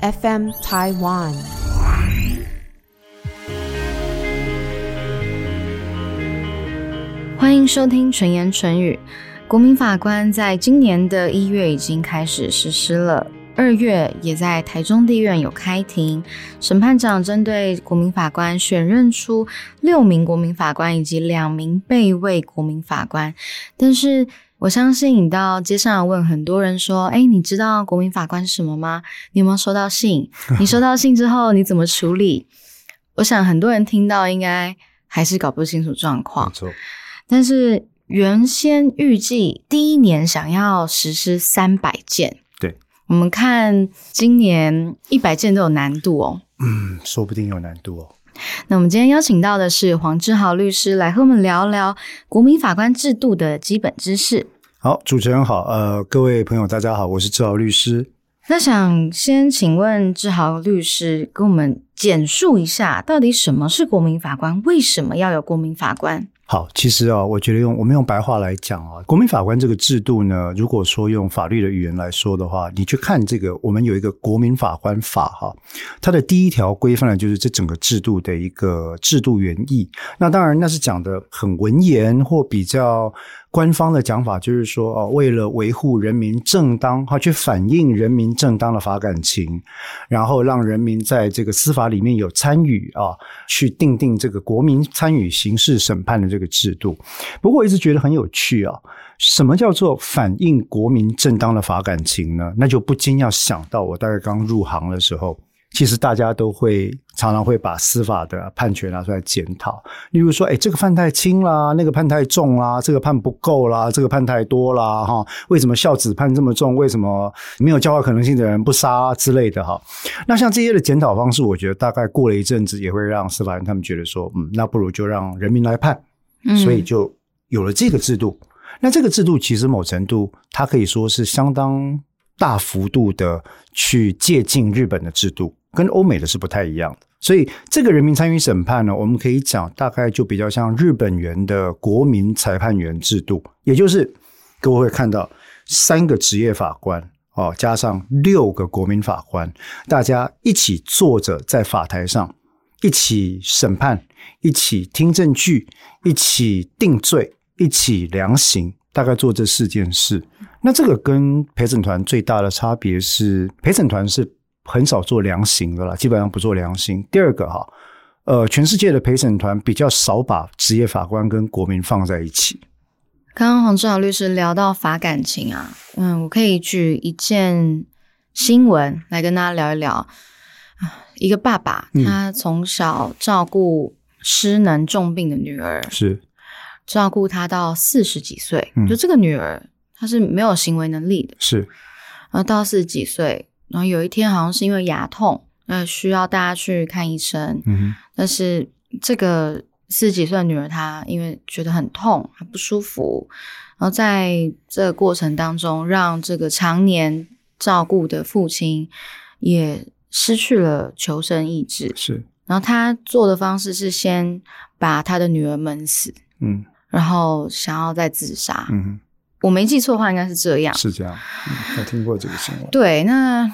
FM Taiwan。欢迎收听纯言纯语。国民法官在今年的一月已经开始实施了，二月也在台中地院有开庭。审判长针对国民法官选任出六名国民法官以及两名备位国民法官，但是我相信你到街上问很多人说：“哎，你知道国民法官是什么吗？你有没有收到信？你收到信之后你怎么处理？”我想很多人听到应该还是搞不清楚状况。没错，但是原先预计第一年想要实施三百件，对，我们看今年一百件都有难度哦。嗯，说不定有难度哦。那我们今天邀请到的是黄志豪律师来和我们聊聊国民法官制度的基本知识。好，主持人好，呃，各位朋友大家好，我是志豪律师。那想先请问志豪律师，跟我们简述一下，到底什么是国民法官？为什么要有国民法官？好，其实啊，我觉得用我们用白话来讲啊，国民法官这个制度呢，如果说用法律的语言来说的话，你去看这个，我们有一个国民法官法哈，它的第一条规范的就是这整个制度的一个制度原意。那当然那是讲的很文言或比较官方的讲法，就是说哦，为了维护人民正当哈，去反映人民正当的法感情，然后让人民在这个司法里面有参与啊，去定定这个国民参与刑事审判的这个制度。不过我一直觉得很有趣啊，什么叫做反映国民正当的法感情呢？那就不禁要想到我大概刚入行的时候。其实大家都会常常会把司法的判决拿出来检讨，例如说，哎，这个判太轻啦，那个判太重啦，这个判不够啦，这个判太多啦，哈，为什么孝子判这么重？为什么没有教化可能性的人不杀之类的哈？那像这些的检讨方式，我觉得大概过了一阵子，也会让司法人他们觉得说，嗯，那不如就让人民来判，所以就有了这个制度。那这个制度其实某程度，它可以说是相当大幅度的去借鉴日本的制度。跟欧美的是不太一样的，所以这个人民参与审判呢，我们可以讲大概就比较像日本元的国民裁判员制度，也就是各位会看到三个职业法官哦，加上六个国民法官，大家一起坐着在法台上，一起审判，一起听证据，一起定罪，一起量刑，大概做这四件事。那这个跟陪审团最大的差别是，陪审团是。很少做量刑的了，基本上不做量刑。第二个哈，呃，全世界的陪审团比较少把职业法官跟国民放在一起。刚刚黄志豪律师聊到法感情啊，嗯，我可以举一件新闻来跟大家聊一聊啊。一个爸爸，他从小照顾失能重病的女儿，是照顾她到四十几岁，就这个女儿她是没有行为能力的，是，然后到四十几岁。然后有一天，好像是因为牙痛，呃，需要大家去看医生。嗯，但是这个四十几岁的女儿，她因为觉得很痛，很不舒服，然后在这个过程当中，让这个常年照顾的父亲也失去了求生意志。是，然后他做的方式是先把他的女儿闷死，嗯，然后想要再自杀。嗯。我没记错的话，应该是这样。是这样，我听过这个新闻。对，那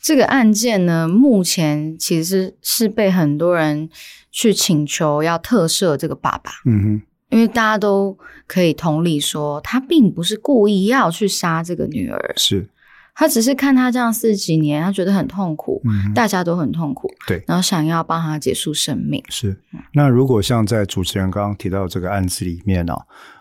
这个案件呢，目前其实是被很多人去请求要特赦这个爸爸。嗯哼，因为大家都可以同理说，他并不是故意要去杀这个女儿，是他只是看他这样四十几年，他觉得很痛苦，大家都很痛苦，对，然后想要帮他结束生命。是，那如果像在主持人刚刚提到这个案子里面呢？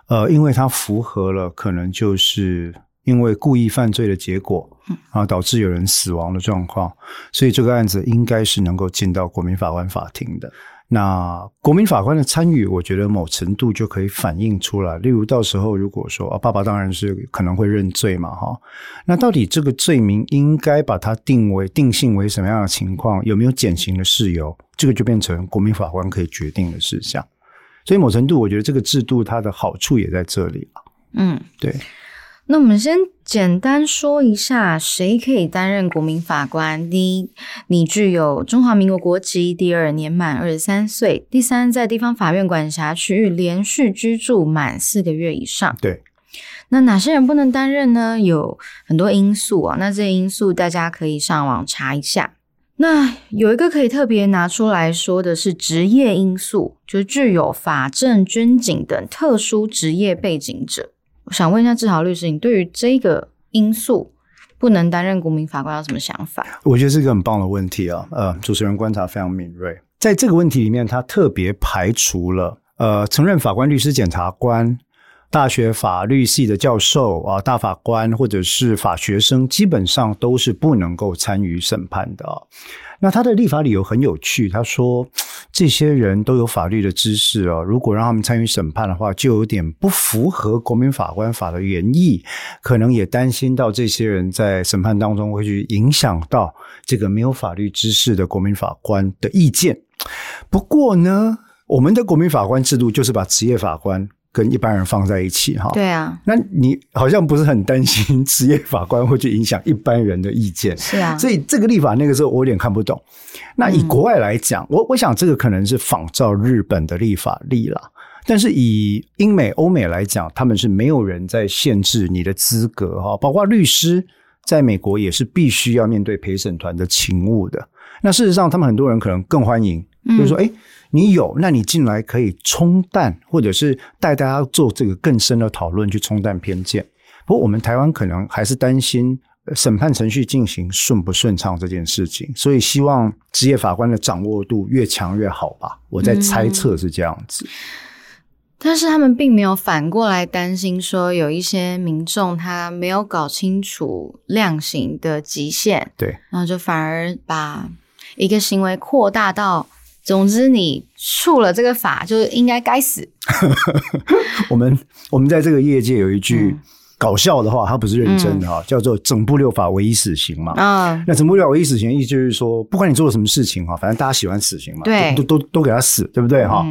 呃，因为它符合了，可能就是因为故意犯罪的结果，啊，导致有人死亡的状况，所以这个案子应该是能够进到国民法官法庭的。那国民法官的参与，我觉得某程度就可以反映出来。例如，到时候如果说啊，爸爸当然是可能会认罪嘛，哈，那到底这个罪名应该把它定为定性为什么样的情况？有没有减刑的事由？这个就变成国民法官可以决定的事项。所以某程度，我觉得这个制度它的好处也在这里啊。嗯，对。那我们先简单说一下，谁可以担任国民法官？第一，你具有中华民国国籍；第二，年满二十三岁；第三，在地方法院管辖区域连续居住满四个月以上。对。那哪些人不能担任呢？有很多因素啊。那这些因素大家可以上网查一下。那有一个可以特别拿出来说的是职业因素，就是具有法政、军警等特殊职业背景者。我想问一下志豪律师，你对于这个因素不能担任国民法官有什么想法？我觉得是一个很棒的问题啊。呃，主持人观察非常敏锐，在这个问题里面，他特别排除了呃，承认法官、律师、检察官。大学法律系的教授啊，大法官或者是法学生，基本上都是不能够参与审判的。那他的立法理由很有趣，他说这些人都有法律的知识啊，如果让他们参与审判的话，就有点不符合国民法官法的原意，可能也担心到这些人在审判当中会去影响到这个没有法律知识的国民法官的意见。不过呢，我们的国民法官制度就是把职业法官。跟一般人放在一起哈，对啊，那你好像不是很担心职业法官会去影响一般人的意见，是啊，所以这个立法那个时候我有点看不懂。那以国外来讲，我我想这个可能是仿照日本的立法例了，但是以英美、欧美来讲，他们是没有人在限制你的资格哈，包括律师在美国也是必须要面对陪审团的勤务的。那事实上，他们很多人可能更欢迎，就是说，哎。你有，那你进来可以冲淡，或者是带大家做这个更深的讨论，去冲淡偏见。不过，我们台湾可能还是担心审判程序进行顺不顺畅这件事情，所以希望职业法官的掌握度越强越好吧。我在猜测是这样子。但是他们并没有反过来担心说，有一些民众他没有搞清楚量刑的极限，对，然后就反而把一个行为扩大到。总之，你触了这个法，就应该该死。我们我们在这个业界有一句搞笑的话，它不是认真的哈，叫做“整部六法唯一死刑”嘛。啊，那整部六法唯一死刑，意思就是说，不管你做了什么事情哈，反正大家喜欢死刑嘛，对，都都都给他死，对不对哈？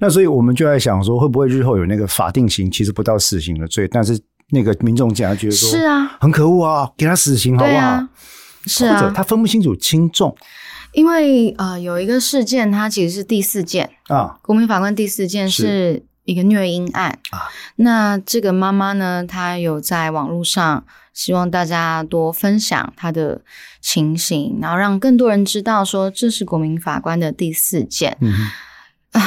那所以我们就在想说，会不会日后有那个法定刑其实不到死刑的罪，但是那个民众竟然觉得说，是啊，很可恶啊，给他死刑好不好？是啊，或者他分不清楚轻重。因为呃，有一个事件，它其实是第四件啊。国民法官第四件是一个虐婴案啊。那这个妈妈呢，她有在网络上希望大家多分享她的情形，然后让更多人知道说这是国民法官的第四件啊。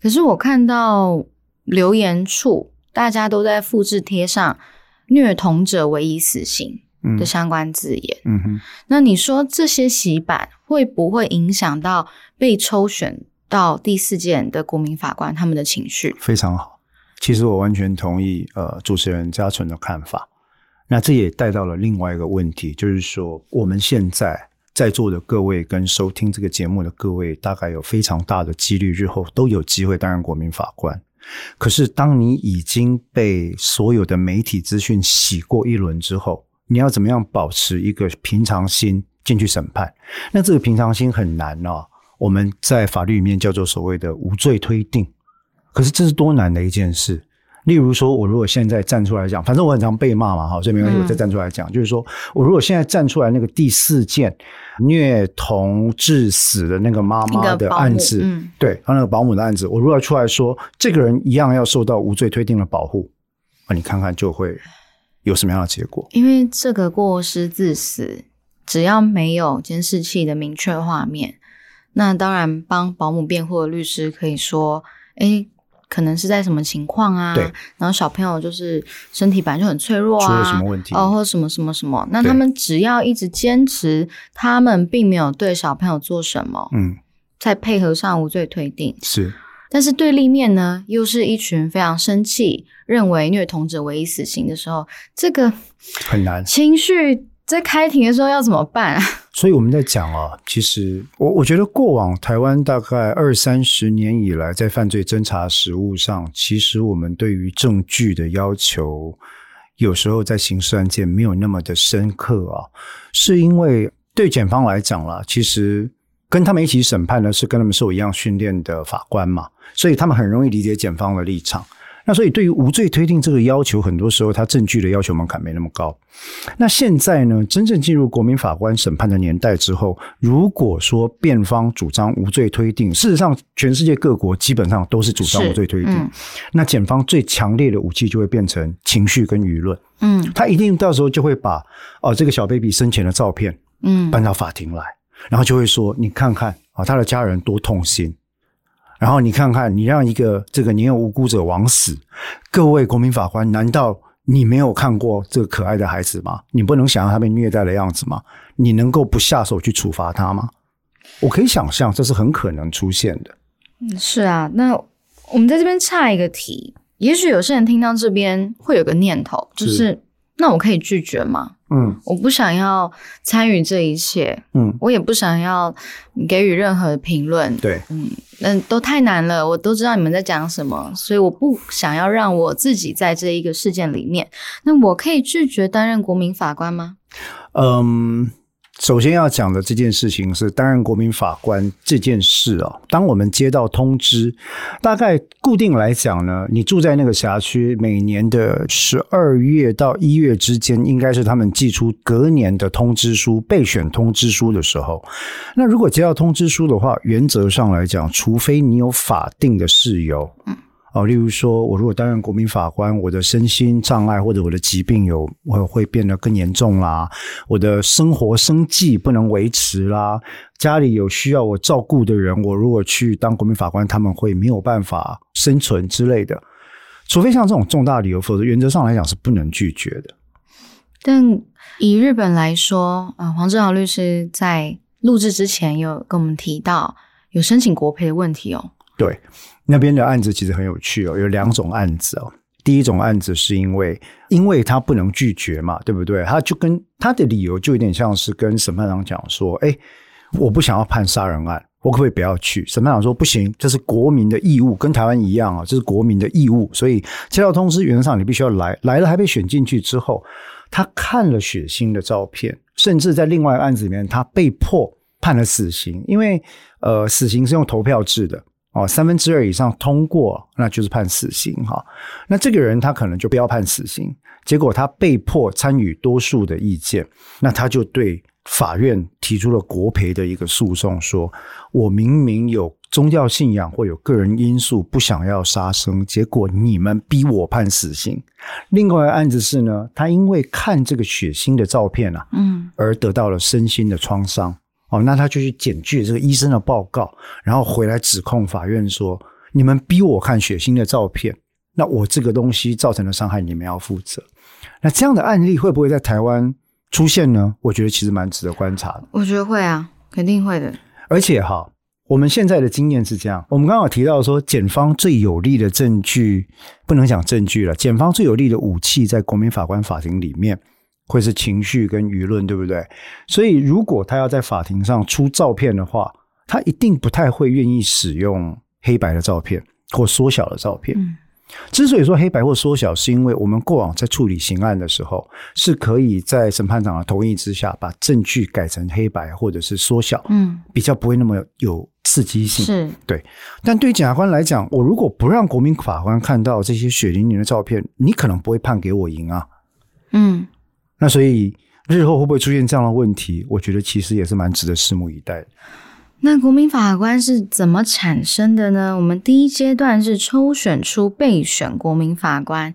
可是我看到留言处，大家都在复制贴上“虐童者唯一死刑”的相关字眼。嗯哼，那你说这些洗版？会不会影响到被抽选到第四届的国民法官他们的情绪？非常好，其实我完全同意呃主持人嘉纯的看法。那这也带到了另外一个问题，就是说我们现在在座的各位跟收听这个节目的各位，大概有非常大的几率日后都有机会担任国民法官。可是当你已经被所有的媒体资讯洗过一轮之后，你要怎么样保持一个平常心？进去审判，那这个平常心很难哦。我们在法律里面叫做所谓的无罪推定，可是这是多难的一件事。例如说，我如果现在站出来讲，反正我很常被骂嘛，哈，所以没关系，我再站出来讲，就是说我如果现在站出来，那个第四件虐童致死的那个妈妈的案子，对，他那个保姆的案子，我如果出来说，这个人一样要受到无罪推定的保护，啊，你看看就会有什么样的结果？因为这个过失致死。只要没有监视器的明确画面，那当然帮保姆辩护的律师可以说：“哎，可能是在什么情况啊？”对。然后小朋友就是身体本来就很脆弱啊，出了什么问题哦，或什么什么什么。那他们只要一直坚持，他们并没有对小朋友做什么，嗯，再配合上无罪推定是。但是对立面呢，又是一群非常生气，认为虐童者唯一死刑的时候，这个很难情绪。在开庭的时候要怎么办啊？所以我们在讲啊，其实我我觉得过往台湾大概二三十年以来，在犯罪侦查实务上，其实我们对于证据的要求，有时候在刑事案件没有那么的深刻啊，是因为对检方来讲啦，其实跟他们一起审判的是跟他们受一样训练的法官嘛，所以他们很容易理解检方的立场。那所以，对于无罪推定这个要求，很多时候他证据的要求门槛没那么高。那现在呢，真正进入国民法官审判的年代之后，如果说辩方主张无罪推定，事实上，全世界各国基本上都是主张无罪推定。那检方最强烈的武器就会变成情绪跟舆论。嗯，他一定到时候就会把哦这个小 baby 生前的照片，嗯，搬到法庭来。然后就会说：“你看看啊，他的家人多痛心。”然后你看看，你让一个这个年幼无辜者枉死，各位国民法官，难道你没有看过这个可爱的孩子吗？你不能想象他被虐待的样子吗？你能够不下手去处罚他吗？我可以想象，这是很可能出现的。嗯，是啊。那我们在这边差一个题，也许有些人听到这边会有个念头，就是那我可以拒绝吗？嗯我不想要参与这一切，嗯，我也不想要给予任何评论。对，嗯，那都太难了，我都知道你们在讲什么，所以我不想要让我自己在这一个事件里面。那我可以拒绝担任国民法官吗？嗯。首先要讲的这件事情是担任国民法官这件事啊。当我们接到通知，大概固定来讲呢，你住在那个辖区，每年的十二月到一月之间，应该是他们寄出隔年的通知书、备选通知书的时候。那如果接到通知书的话，原则上来讲，除非你有法定的事由，嗯。哦，例如说，我如果担任国民法官，我的身心障碍或者我的疾病有会会变得更严重啦，我的生活生计不能维持啦，家里有需要我照顾的人，我如果去当国民法官，他们会没有办法生存之类的。除非像这种重大理由，否则原则上来讲是不能拒绝的。但以日本来说，啊，黄志豪律师在录制之前有跟我们提到有申请国赔的问题哦。对，那边的案子其实很有趣哦，有两种案子哦。第一种案子是因为，因为他不能拒绝嘛，对不对？他就跟他的理由就有点像是跟审判长讲说：“哎，我不想要判杀人案，我可不可以不要去？”审判长说：“不行，这是国民的义务，跟台湾一样啊，这是国民的义务。所以接到通知，原则上你必须要来。来了还被选进去之后，他看了血腥的照片，甚至在另外案子里面，他被迫判了死刑，因为呃，死刑是用投票制的。”哦，三分之二以上通过，那就是判死刑哈。那这个人他可能就不要判死刑，结果他被迫参与多数的意见，那他就对法院提出了国赔的一个诉讼，说我明明有宗教信仰或有个人因素不想要杀生，结果你们逼我判死刑。另外案子是呢，他因为看这个血腥的照片啊，嗯，而得到了身心的创伤。哦，那他就去检具这个医生的报告，然后回来指控法院说：“你们逼我看血腥的照片，那我这个东西造成的伤害，你们要负责。”那这样的案例会不会在台湾出现呢？我觉得其实蛮值得观察的。我觉得会啊，肯定会的。而且哈，我们现在的经验是这样：我们刚好提到说，检方最有力的证据不能讲证据了，检方最有力的武器在国民法官法庭里面。会是情绪跟舆论，对不对？所以，如果他要在法庭上出照片的话，他一定不太会愿意使用黑白的照片或缩小的照片。嗯，之所以说黑白或缩小，是因为我们过往在处理刑案的时候，是可以在审判长的同意之下，把证据改成黑白或者是缩小，嗯，比较不会那么有刺激性。是对，但对于检察官来讲，我如果不让国民法官看到这些血淋淋的照片，你可能不会判给我赢啊。嗯。那所以日后会不会出现这样的问题？我觉得其实也是蛮值得拭目以待的。那国民法官是怎么产生的呢？我们第一阶段是抽选出备选国民法官，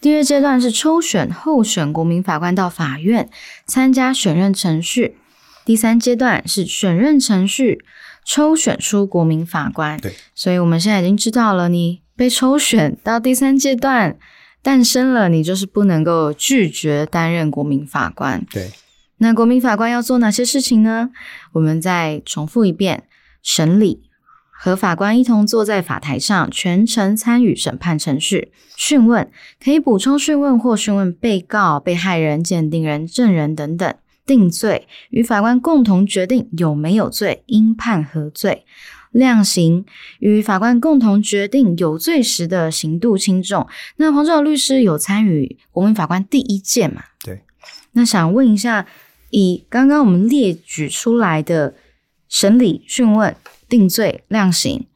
第二阶段是抽选候选国民法官到法院参加选任程序，第三阶段是选任程序抽选出国民法官。对，所以我们现在已经知道了，你被抽选到第三阶段。诞生了，你就是不能够拒绝担任国民法官。对，那国民法官要做哪些事情呢？我们再重复一遍：审理，和法官一同坐在法台上，全程参与审判程序；讯问，可以补充讯问或讯问被告、被害人、鉴定人、证人等等；定罪，与法官共同决定有没有罪，应判何罪。量刑与法官共同决定有罪时的刑度轻重。那黄兆律师有参与国民法官第一届嘛？对。那想问一下，以刚刚我们列举出来的审理、讯问、定罪、量刑，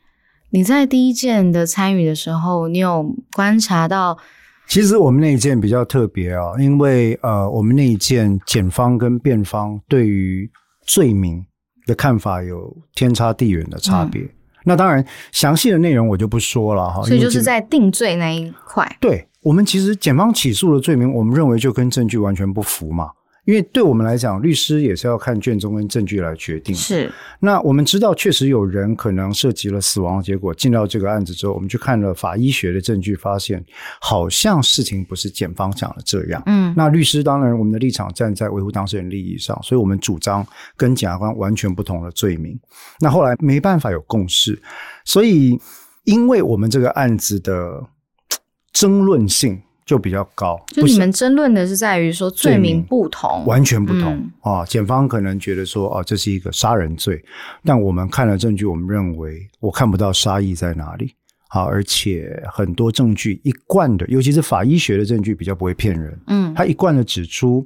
你在第一件的参与的时候，你有观察到？其实我们那一件比较特别啊，因为呃，我们那一件检方跟辩方对于罪名。的看法有天差地远的差别。那当然，详细的内容我就不说了哈。所以就是在定罪那一块，对我们其实检方起诉的罪名，我们认为就跟证据完全不符嘛。因为对我们来讲，律师也是要看卷宗跟证据来决定。是，那我们知道，确实有人可能涉及了死亡结果，进到这个案子之后，我们去看了法医学的证据，发现好像事情不是检方讲的这样。嗯，那律师当然，我们的立场站在维护当事人利益上，所以我们主张跟检察官完全不同的罪名。那后来没办法有共识，所以因为我们这个案子的 争论性就比较高，就是你们争论的是在于说罪名不同，完全不同嗯啊。检方可能觉得说，哦，这是一个杀人罪，但我们看了证据，我们认为我看不到杀意在哪里。好，而且很多证据一贯的，尤其是法医学的证据比较不会骗人。嗯他一贯的指出，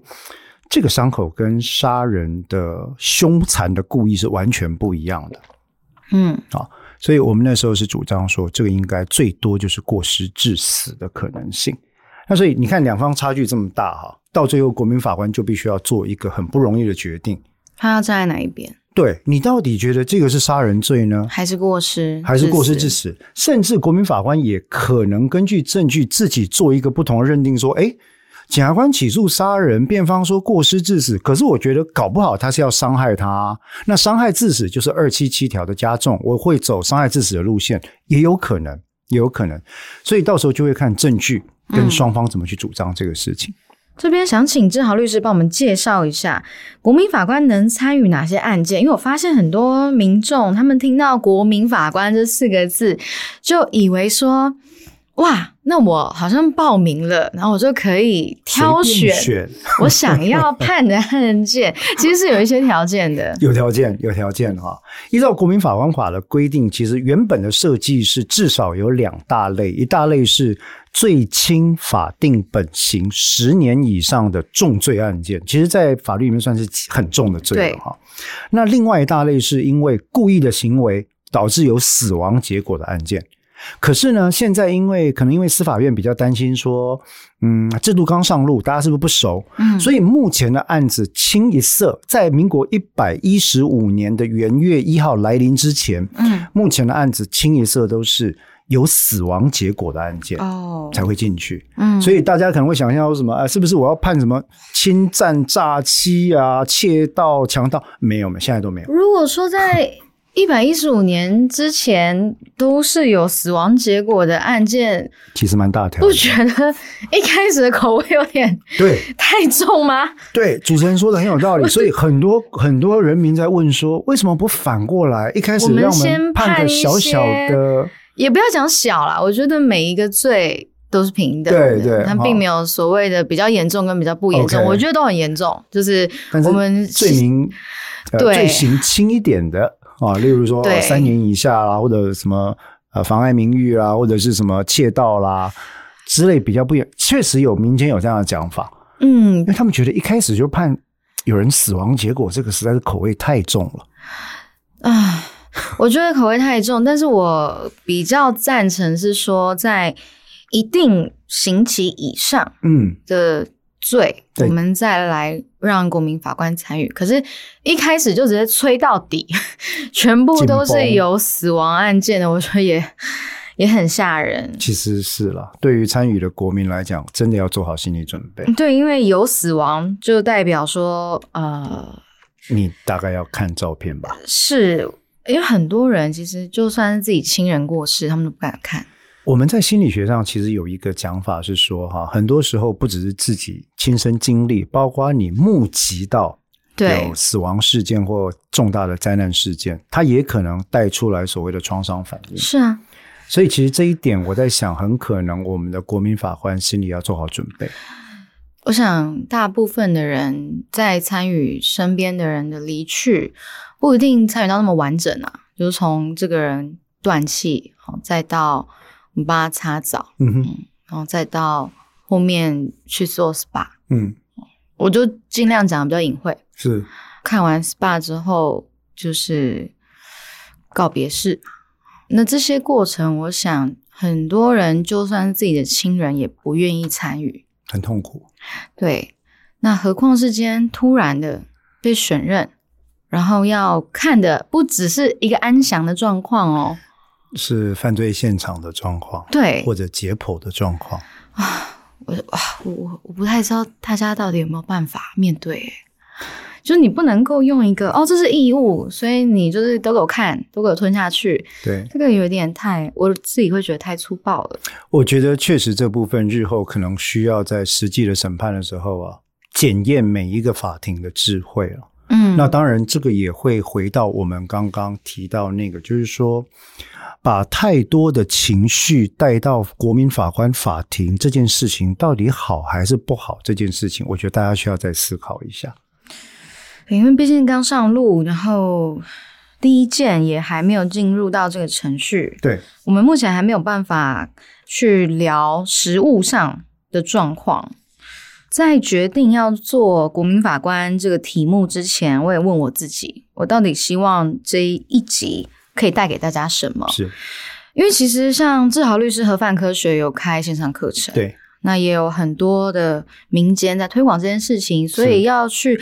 这个伤口跟杀人的凶残的故意是完全不一样的。嗯所以我们那时候是主张说，这个应该最多就是过失致死的可能性。那所以你看，两方差距这么大哈，到最后国民法官就必须要做一个很不容易的决定。他要站在哪一边？对你到底觉得这个是杀人罪呢，还是过失？还是过失致致死？甚至国民法官也可能根据证据自己做一个不同的认定，说：哎，检察官起诉杀人，辩方说过失致死，可是我觉得搞不好他是要伤害他啊，那伤害致死就是二七七条的加重，我会走伤害致死的路线，也有可能，也有可能，所以到时候就会看证据跟双方怎么去主张这个事情。这边想请郑豪律师帮我们介绍一下，国民法官能参与哪些案件？因为我发现很多民众他们听到“国民法官”这四个字，就以为说，哇，那我好像报名了，然后我就可以挑选我想要判的案件，其实是有一些条件的。有条件，有条件哈。依照国民法官法的规定，其实原本的设计是至少有两大类，一大类是最轻法定本刑十年以上的重罪案件，其实在法律里面算是很重的罪了哈。那另外一大类是因为故意的行为导致有死亡结果的案件。可是呢，现在因为可能因为司法院比较担心说，嗯，制度刚上路，大家是不是不熟？嗯所以目前的案子清一色，在民国一百一十五年的元月一号来临之前，嗯，目前的案子清一色都是有死亡结果的案件。哦，才会进去，嗯，所以大家可能会想象说什么？呃，是不是我要判什么侵占、诈欺啊、窃盗、强盗？没有，没有，现在都没有。如果说在一百一十五年之前都是有死亡结果的案件，其实蛮大条不。觉得一开始的口味有点对太重吗？对，主持人说的很有道理，所以很多很多人民在问说，为什么不反过来？一开始我们让我先们判个小小的，也不要讲小啦，我觉得每一个罪都是平等的，对对好它并没有所谓的比较严重跟比较不严重我觉得都很严重。就是我们罪名罪行轻一点的啊，例如说、呃三年以下啦，或者什么呃妨碍名誉啦，或者是什么窃盗啦之类比较不严，确实有民间有这样的讲法，嗯。因为他们觉得一开始就判有人死亡，结果这个实在是口味太重了。啊，我觉得口味太重，但是我比较赞成是说，在一定刑期以上嗯，的罪，我们再来让国民法官参与。可是，一开始就直接催到底，全部都是有死亡案件的，我觉得也也很吓人。其实是了，对于参与的国民来讲，真的要做好心理准备。对，因为有死亡，就代表说，呃，你大概要看照片吧。是因为很多人其实就算是自己亲人过世，他们都不敢看。我们在心理学上其实有一个讲法是说，哈，很多时候不只是自己亲身经历，包括你目击到有死亡事件或重大的灾难事件，它也可能带出来所谓的创伤反应。是啊，所以其实这一点，我在想，很可能我们的国民法官心里要做好准备。我想大部分的人在参与身边的人的离去，不一定参与到那么完整啊，就是从这个人断气，好，再到我们帮他擦澡，嗯哼，然后再到后面去做 SPA，嗯，我就尽量讲的比较隐晦。是看完 SPA 之后，就是告别式。那这些过程，我想很多人就算是自己的亲人，也不愿意参与。很痛苦。对，那何况是今天突然的被选任，然后要看的不只是一个安详的状况哦，是犯罪现场的状况，对或者解剖的状况啊。我哇，我我我不太知道大家到底有没有办法面对、欸，就是你不能够用一个哦，这是义务，所以你就是都给我看，都给我吞下去，对，这个有点太，我自己会觉得太粗暴了。我觉得确实这部分日后可能需要在实际的审判的时候啊，检验每一个法庭的智慧了。嗯，那当然，这个也会回到我们刚刚提到那个，就是说，把太多的情绪带到国民法官法庭这件事情，到底好还是不好？这件事情，我觉得大家需要再思考一下。因为毕竟刚上路，然后第一件也还没有进入到这个程序，对，我们目前还没有办法去聊实物上的状况。在决定要做国民法官这个题目之前，我也问我自己，我到底希望这一集可以带给大家什么？是。因为其实像志豪律师和范科学有开线上课程，对，那也有很多的民间在推广这件事情，所以要去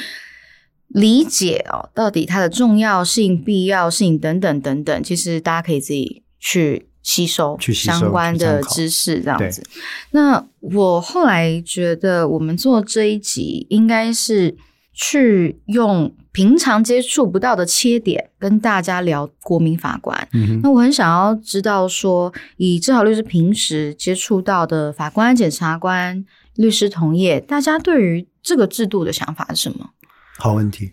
理解哦，到底它的重要性、必要性等等等等，其实大家可以自己去吸收相关的知识，这样子。那我后来觉得，我们做这一集应该是去用平常接触不到的切点，跟大家聊国民法官。嗯，那我很想要知道说，以至豪律师平时接触到的法官、检察官、律师同业，大家对于这个制度的想法是什么？好问题。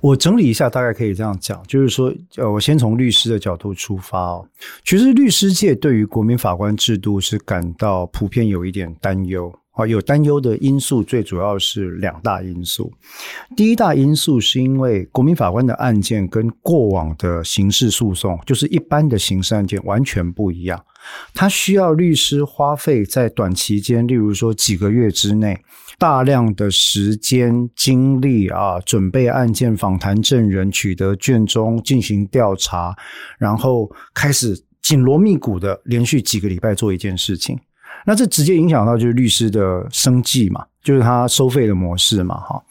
我整理一下，大概可以这样讲，就是说，呃，我先从律师的角度出发哦。其实律师界对于国民法官制度是感到普遍有一点担忧啊，有担忧的因素最主要是两大因素。第一大因素是因为国民法官的案件跟过往的刑事诉讼，就是一般的刑事案件完全不一样。他需要律师花费在短期间，例如说几个月之内，大量的时间精力啊，准备案件、访谈证人、取得卷宗、进行调查，然后开始紧锣密鼓的连续几个礼拜做一件事情。那这直接影响到就是律师的生计嘛，就是他收费的模式嘛，哈。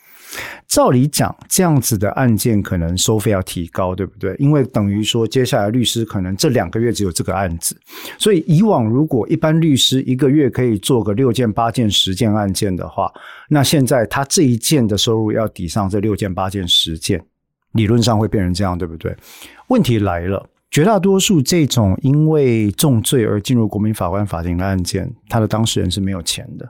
照理讲，这样子的案件可能收费要提高，对不对？因为等于说，接下来律师可能这两个月只有这个案子，所以以往如果一般律师一个月可以做个六件、八件、十件案件的话，那现在他这一件的收入要抵上这六件、八件、十件，理论上会变成这样，对不对？问题来了。绝大多数这种因为重罪而进入国民法官法庭的案件，他的当事人是没有钱的。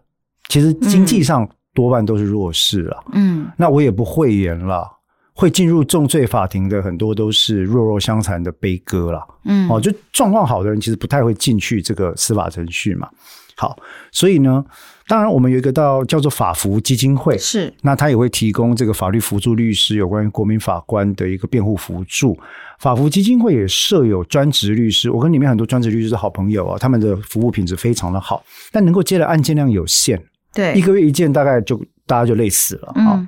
其实经济上多半都是弱势了。嗯那我也不讳言了，会进入重罪法庭的很多都是弱肉相残的悲歌了。嗯，哦，就状况好的人其实不太会进去这个司法程序嘛。好，所以呢，当然我们有一个到叫做法服基金会，是那他也会提供这个法律辅助律师有关于国民法官的一个辩护辅助。法服基金会也设有专职律师，我跟里面很多专职律师是好朋友啊，他们的服务品质非常的好，但能够接的案件量有限，对一个月一件大概就大家就累死了啊。嗯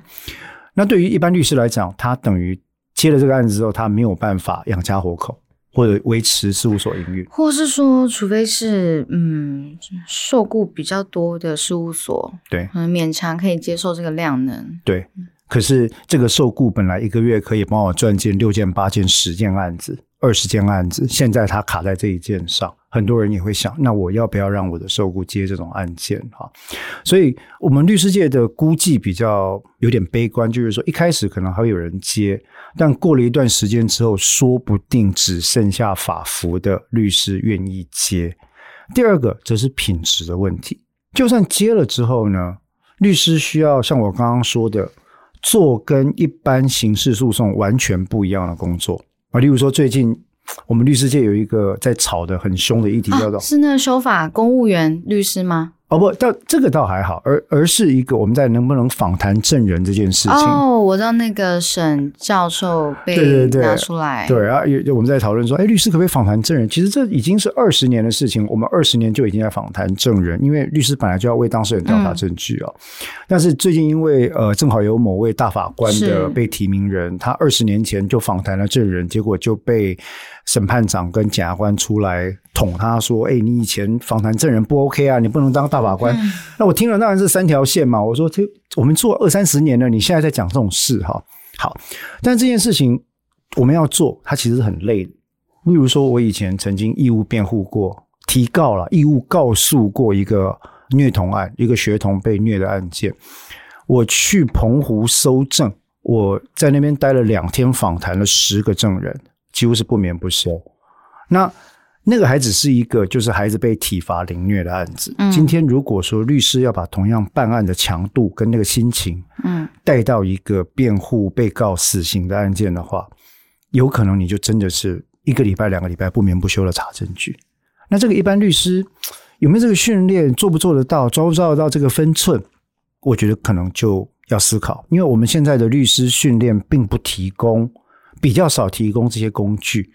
那对于一般律师来讲，他等于接了这个案子之后，他没有办法养家活口或者维持事务所营运。或是说，除非是嗯受雇比较多的事务所，对勉强可以接受这个量能。对，可是这个受雇本来一个月可以帮我赚进六件、八件、十件案子、二十件案子，现在他卡在这一件上，很多人也会想，那我要不要让我的受雇接这种案件？哈，所以我们律师界的估计比较有点悲观，就是说一开始可能还会有人接，但过了一段时间之后，说不定只剩下法服的律师愿意接。第二个则是品质的问题，就算接了之后呢，律师需要像我刚刚说的，做跟一般刑事诉讼完全不一样的工作啊。例如说，最近我们律师界有一个在吵得很凶的议题，叫做啊、是那个修法公务员律师吗？哦不，倒这个倒还好，而而是一个我们在能不能访谈证人这件事情。哦，我知道那个沈教授被对对对拿出来，对啊，有有我们在讨论说，哎，律师可不可以访谈证人？其实这已经是二十年的事情，我们二十年就已经在访谈证人，因为律师本来就要为当事人调查证据哦。但是最近因为呃，正好有某位大法官的被提名人，他二十年前就访谈了证人，结果就被审判长跟检察官出来捅他说，哎，你以前访谈证人不 OK 啊，你不能当大法官。嗯那我听了当然是三条线嘛。我说这我们做二三十年了，你现在在讲这种事哈，好，但这件事情我们要做，它其实很累的。例如说，我以前曾经义务辩护过，提告了，义务告诉过一个虐童案，一个学童被虐的案件。我去澎湖搜证，我在那边待了两天，访谈了十个证人，几乎是不眠不休。那那个还只是一个，就是孩子被体罚凌虐的案子。今天如果说律师要把同样办案的强度跟那个心情，嗯，带到一个辩护被告死刑的案件的话，有可能你就真的是一个礼拜、两个礼拜不眠不休的查证据。那这个一般律师有没有这个训练，做不做得到，抓不抓得到这个分寸？我觉得可能就要思考，因为我们现在的律师训练并不提供，比较少提供这些工具。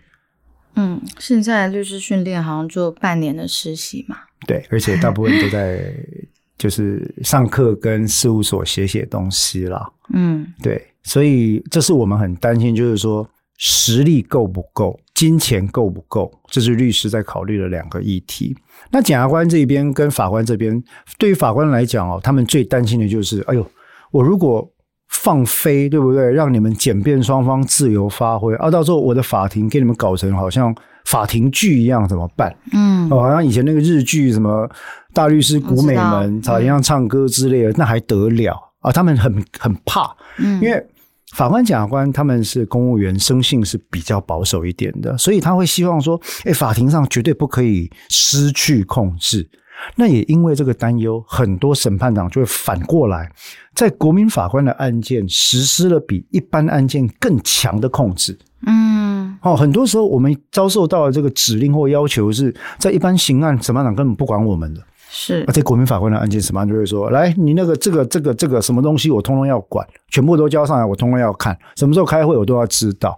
嗯，现在律师训练好像做半年的实习嘛。对，而且大部分都在 就是上课跟事务所写写东西啦。嗯，对，所以这是我们很担心，就是说实力够不够，金钱够不够，这是律师在考虑的两个议题。那检察官这边跟法官这边，对于法官来讲哦，他们最担心的就是，哎呦，我如果放飞，对不对？让你们检辩双方自由发挥，啊，到时候我的法庭给你们搞成好像法庭剧一样，怎么办？嗯，哦，好像以前那个日剧什么大律师古美门，好像唱歌之类的，那还得了啊？他们很很怕，嗯，因为。法官、检察官他们是公务员，生性是比较保守一点的，所以他会希望说：“哎，法庭上绝对不可以失去控制。”那也因为这个担忧，很多审判长就会反过来，在国民法官的案件实施了比一般案件更强的控制。嗯，哦，很多时候我们遭受到的这个指令或要求，是在一般刑案审判长根本不管我们的。是，而且国民法官的案件，审判就会说：“来，你那个这个这个这个什么东西，我通通要管，全部都交上来，我通通要看，什么时候开会我都要知道。”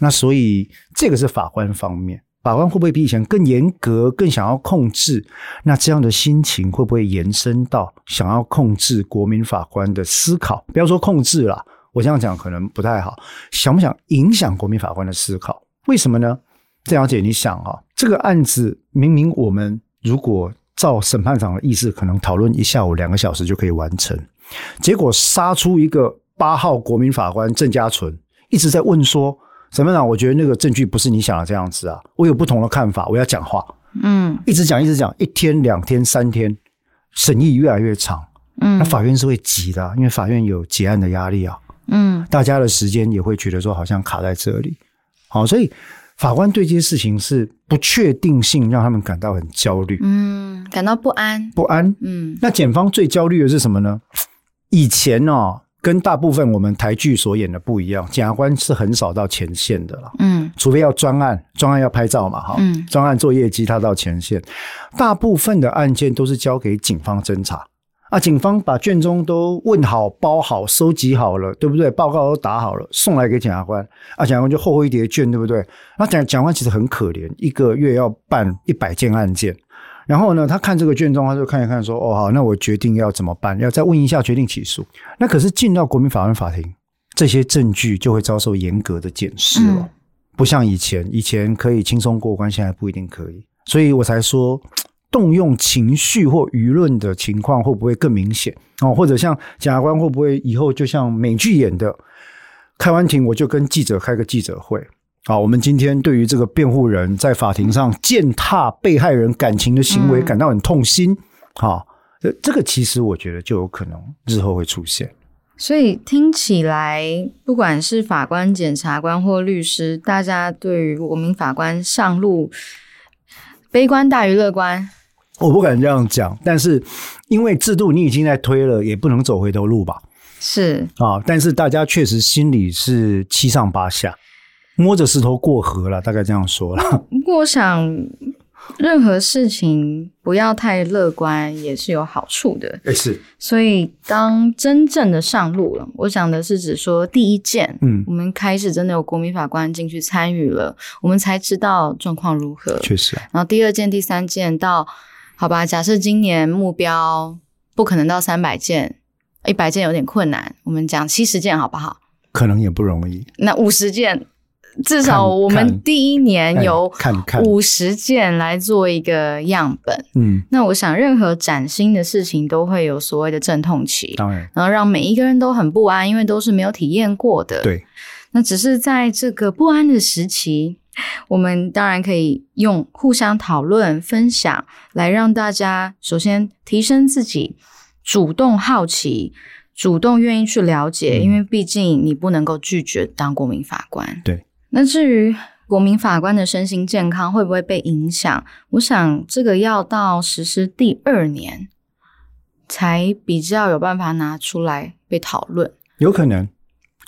那所以这个是法官方面，法官会不会比以前更严格，更想要控制？那这样的心情会不会延伸到想要控制国民法官的思考？不要说控制了，我这样讲可能不太好。想不想影响国民法官的思考？为什么呢？郑小姐，你想啊，这个案子明明我们如果。照审判长的意思，可能讨论一下午两个小时就可以完成。结果杀出一个八号国民法官郑家纯，一直在问说：“审判长，我觉得那个证据不是你想的这样子啊，我有不同的看法，我要讲话。”嗯，一直讲，一直讲，一天、两天、三天，审议越来越长。嗯，那法院是会急的，因为法院有结案的压力啊。嗯，大家的时间也会觉得说好像卡在这里。好，所以。法官对这些事情是不确定性，让他们感到很焦虑，嗯，感到不安，不安，嗯。那检方最焦虑的是什么呢？以前哦，跟大部分我们台剧所演的不一样，检察官是很少到前线的了，嗯，除非要专案，专案要拍照嘛，哈，专案做业绩，他到前线。大部分的案件都是交给警方侦查。啊，警方把卷宗都问好、包好、收集好了，对不对？报告都打好了，送来给检察官。啊，检察官就厚厚一叠卷，对不对？那检检察官其实很可怜，一个月要办一百件案件。然后呢，他看这个卷宗，他就看一看，说：“哦，好，那我决定要怎么办？要再问一下，决定起诉。”那可是进到国民法院法庭，这些证据就会遭受严格的检视了，不像以前，以前可以轻松过关，现在不一定可以。所以我才说。动用情绪或舆论的情况会不会更明显哦？或者像检察官会不会以后就像美剧演的，开完庭我就跟记者开个记者会啊？我们今天对于这个辩护人在法庭上践踏被害人感情的行为感到很痛心啊！这这个其实我觉得就有可能日后会出现。所以听起来，不管是法官、检察官或律师，大家对于国民法官上路，悲观大于乐观。我不敢这样讲，但是因为制度你已经在推了，也不能走回头路吧？是啊，但是大家确实心里是七上八下，摸着石头过河了，大概这样说了。不过我想。任何事情不要太乐观也是有好处的。哎，是。所以当真正的上路了，我想的是指说第一件，嗯，我们开始真的有国民法官进去参与了，我们才知道状况如何。确实。然后第二件、第三件到，好吧，假设今年目标不可能到三百件，一百件有点困难，我们讲七十件好不好？可能也不容易。那五十件。至少我们第一年有五十件来做一个样本，嗯，那我想任何崭新的事情都会有所谓的阵痛期，当然，然后让每一个人都很不安，因为都是没有体验过的，对。那只是在这个不安的时期，我们当然可以用互相讨论、分享来让大家首先提升自己，主动好奇，主动愿意去了解，嗯。因为毕竟你不能够拒绝当国民法官。对，那至于国民法官的身心健康会不会被影响，我想这个要到实施第二年才比较有办法拿出来被讨论。有可能，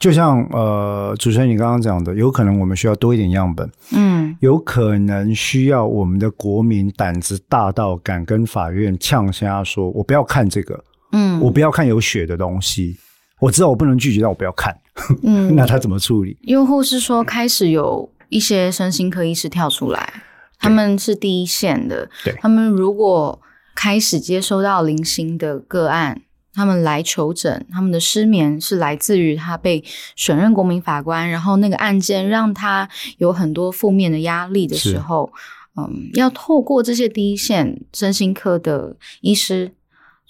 就像呃主持人你刚刚讲的，有可能我们需要多一点样本，嗯。有可能需要我们的国民胆子大到敢跟法院呛瞎说，我不要看这个，嗯，我不要看有血的东西，我知道我不能拒绝，但我不要看，嗯 那他怎么处理？又或是说开始有一些身心科医师跳出来，他们是第一线的，对他们如果开始接收到零星的个案。他们来求诊，他们的失眠是来自于他被选任国民法官，然后那个案件让他有很多负面的压力的时候，嗯，要透过这些第一线身心科的医师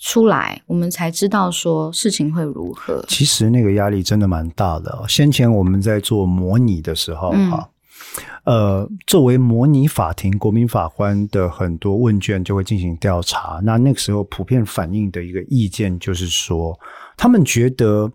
出来，我们才知道说事情会如何。其实那个压力真的蛮大的哦。先前我们在做模拟的时候嗯啊，呃，作为模拟法庭国民法官的很多问卷就会进行调查。那那个时候普遍反映的一个意见就是说，他们觉得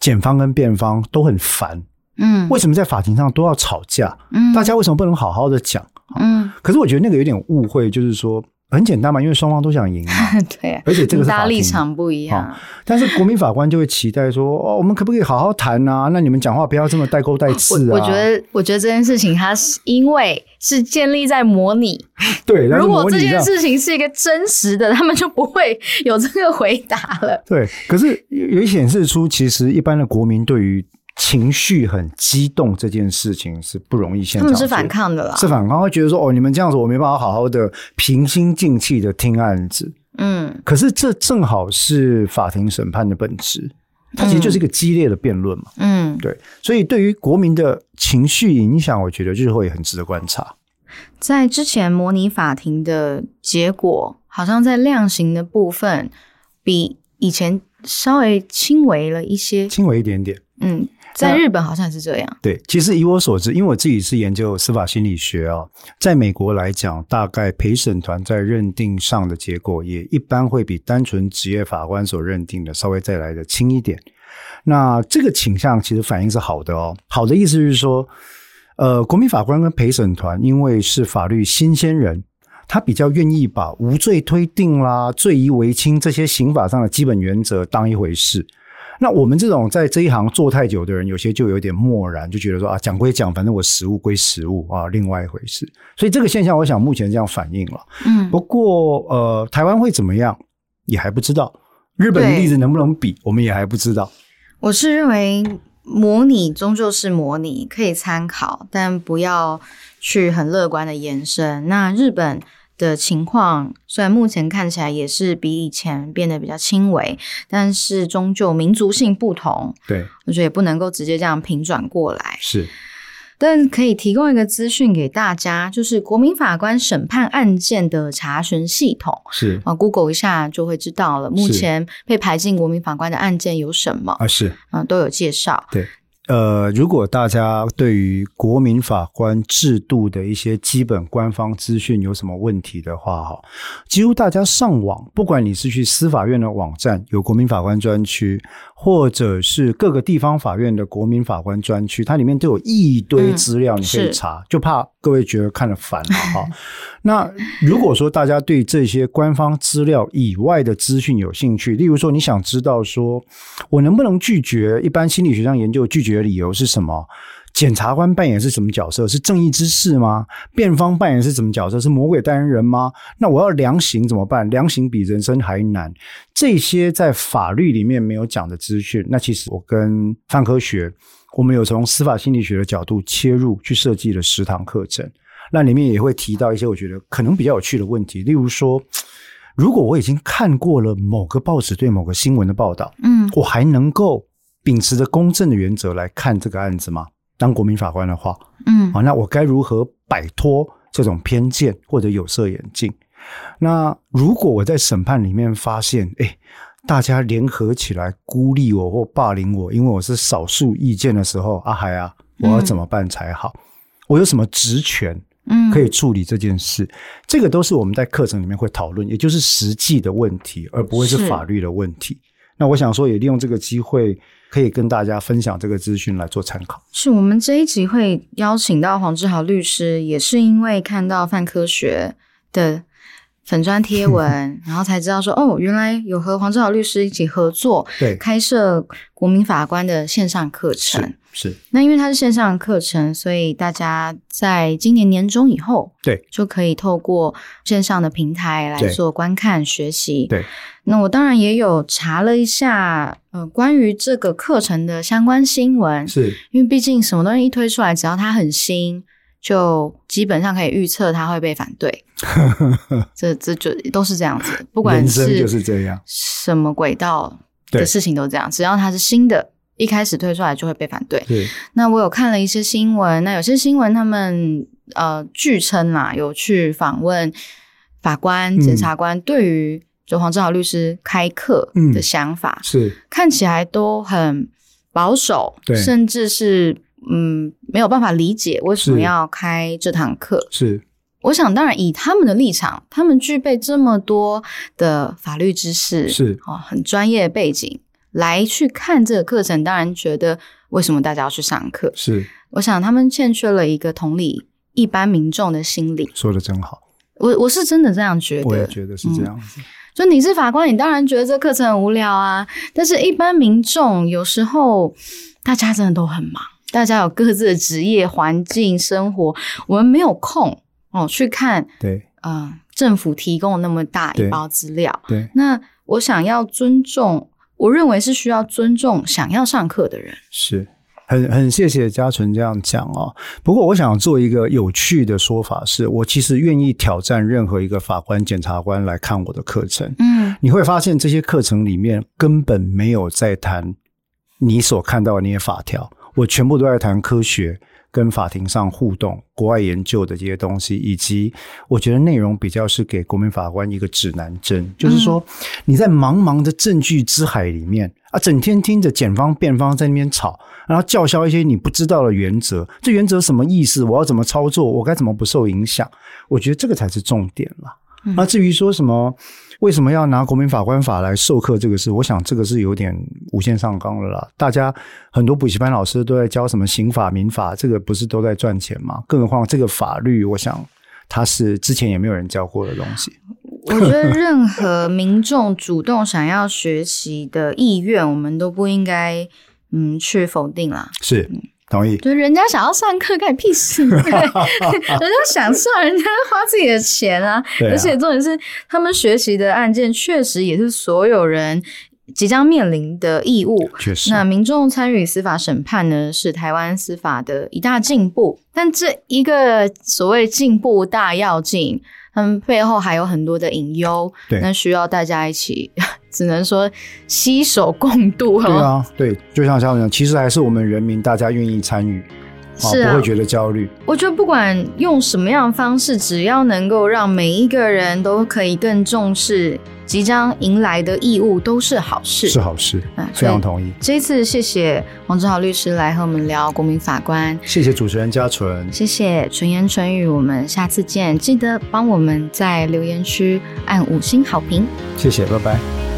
检方跟辩方都很烦，嗯为什么在法庭上都要吵架？嗯大家为什么不能好好的讲？嗯，可是我觉得那个有点误会，就是说很简单嘛，因为双方都想赢嘛。对啊，而且这个是大家立场不一样。但是国民法官就会期待说，哦，我们可不可以好好谈啊？那你们讲话不要这么带钩带刺啊。我我觉得，我觉得这件事情它是因为是建立在模拟，对，如果这件事情是一个真实的，他们就不会有这个回答了。对，可是也显示出，其实一般的国民对于情绪很激动这件事情是不容易现场做他们是反抗的啦，是反抗，会觉得说，哦，你们这样子，我没办法好好的平心静气的听案子。嗯可是这正好是法庭审判的本质，它其实就是一个激烈的辩论嘛。嗯，对，所以对于国民的情绪影响，我觉得日后也很值得观察。在之前模拟法庭的结果，好像在量刑的部分比以前稍微轻微了一些。轻微一点点。嗯，在日本好像是这样。对，其实以我所知，因为我自己是研究司法心理学啊，在美国来讲，大概陪审团在认定上的结果，也一般会比单纯职业法官所认定的稍微再来的轻一点。那这个倾向其实反应是好的哦，好的意思是说，呃，国民法官跟陪审团因为是法律新鲜人，他比较愿意把无罪推定啦、罪疑为轻这些刑法上的基本原则当一回事。那我们这种在这一行做太久的人，有些就有点漠然，就觉得说啊，讲归讲，反正我实物归实物啊，另外一回事。所以这个现象，我想目前这样反映了。嗯不过呃，台湾会怎么样，也还不知道。日本的例子能不能比，我们也还不知道。我是认为模拟终究是模拟，可以参考，但不要去很乐观的延伸。那日本的情况虽然目前看起来也是比以前变得比较轻微，但是终究民族性不同，对，我觉得也不能够直接这样平转过来。是但可以提供一个资讯给大家，就是国民法官审判案件的查询系统。是啊，Google 一下就会知道了。目前被排进国民法官的案件有什么？啊，是。啊，都有介绍。对，呃，如果大家对于国民法官制度的一些基本官方资讯有什么问题的话，哈，几乎大家上网，不管你是去司法院的网站有国民法官专区，或者是各个地方法院的国民法官专区，它里面都有一堆资料，嗯你可以是查，就怕各位觉得看了烦了 哈。那如果说大家对这些官方资料以外的资讯有兴趣，例如说你想知道说我能不能拒绝，一般心理学上研究拒绝的理由是什么？检察官扮演是什么角色？是正义之士吗？辩方扮演是什么角色？是魔鬼代言人吗？那我要量刑怎么办？量刑比人生还难。这些在法律里面没有讲的资讯，那其实我跟范科学，我们有从司法心理学的角度切入，去设计了十堂课程。那里面也会提到一些我觉得可能比较有趣的问题，例如说，如果我已经看过了某个报纸对某个新闻的报道，嗯我还能够秉持着公正的原则来看这个案子吗？当国民法官的话，嗯啊，那我该如何摆脱这种偏见或者有色眼镜？那如果我在审判里面发现，哎，大家联合起来孤立我或霸凌我，因为我是少数意见的时候，阿海啊，我要怎么办才好？我有什么职权嗯，可以处理这件事？这个都是我们在课程里面会讨论，也就是实际的问题，而不会是是法律的问题。那我想说，也利用这个机会，可以跟大家分享这个资讯来做参考。是我们这一集会邀请到黄志豪律师，也是因为看到泛科学的粉砖贴文，然后才知道说，哦，原来有和黄志豪律师一起合作对，开设国民法官的线上课程是。那因为它是线上课程，所以大家在今年年中以后，对，就可以透过线上的平台来做观看学习。对，那我当然也有查了一下，呃，关于这个课程的相关新闻，是因为毕竟什么东西一推出来，只要它很新，就基本上可以预测它会被反对。这这就都是这样子，不管人生就是这样。什么轨道的事情都这样，只要它是新的，一开始推出来就会被反对。对，那我有看了一些新闻，那有些新闻他们呃据称啦，有去访问法官、嗯。检察官对于就黄志豪律师开课的想法，是。看起来都很保守，对甚至是嗯没有办法理解为什么要开这堂课。是，我想，当然以他们的立场，他们具备这么多的法律知识，是。哦，很专业的背景来去看这个课程，当然觉得为什么大家要去上课？是，我想他们欠缺了一个同理一般民众的心理。说的真好，我我是真的这样觉得，我也觉得是这样子。就你是法官，你当然觉得这课程很无聊啊。但是，一般民众有时候大家真的都很忙，大家有各自的职业、环境、生活，我们没有空哦去看对呃政府提供那么大一包资料。对，那我想要尊重，我认为是需要尊重想要上课的人。是很很谢谢嘉纯这样讲哦。不过我想做一个有趣的说法是，我其实愿意挑战任何一个法官、检察官来看我的课程。嗯，你会发现这些课程里面根本没有在谈你所看到的那些法条，我全部都在谈科学。跟法庭上互动、国外研究的这些东西，以及我觉得内容比较是给国民法官一个指南针，就是说你在茫茫的证据之海里面啊，整天听着检方辩方在那边吵，然后叫嚣一些你不知道的原则，这原则什么意思？我要怎么操作？我该怎么不受影响？我觉得这个才是重点了。那至于说什么为什么要拿国民法官法来授课这个事，我想这个是有点无限上纲了啦。大家很多补习班老师都在教什么刑法、民法，这个不是都在赚钱吗？更何况这个法律，我想它是之前也没有人教过的东西。我觉得任何民众主动想要学习的意愿，我们都不应该嗯去否定啦。是，同意。对，人家想要上课，干你屁事！对人家想上，人家花自己的钱啊。啊而且重点是，他们学习的案件确实也是所有人即将面临的义务。确实，那民众参与司法审判呢，是台湾司法的一大进步。但这一个所谓进步大要进，他们背后还有很多的隐忧，对那需要大家一起，只能说携手共度哦。对啊，对，就像这样讲，其实还是我们人民大家愿意参与，是啊不会觉得焦虑。我觉得不管用什么样的方式，只要能够让每一个人都可以更重视即将迎来的义务，都是好事。是好事，嗯非常同意。这一次谢谢王志豪律师来和我们聊国民法官，谢谢主持人嘉纯，谢谢纯言纯语，我们下次见。记得帮我们在留言区按五星好评。谢谢，拜拜。